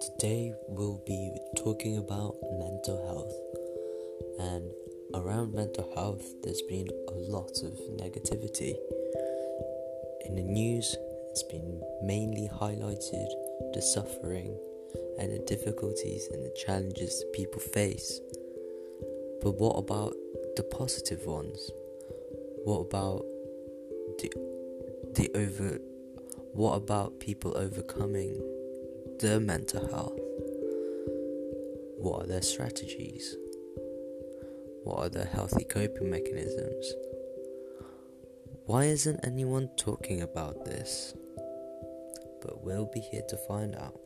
Today we'll be talking about mental health. And around mental health, there's been a lot of negativity. In the news, it's been mainly highlighted the suffering and the difficulties and the challenges people face. But what about the positive ones? What about the the over what about people overcoming their mental health? What are their strategies? What are their healthy coping mechanisms? Why isn't anyone talking about this? But we'll be here to find out.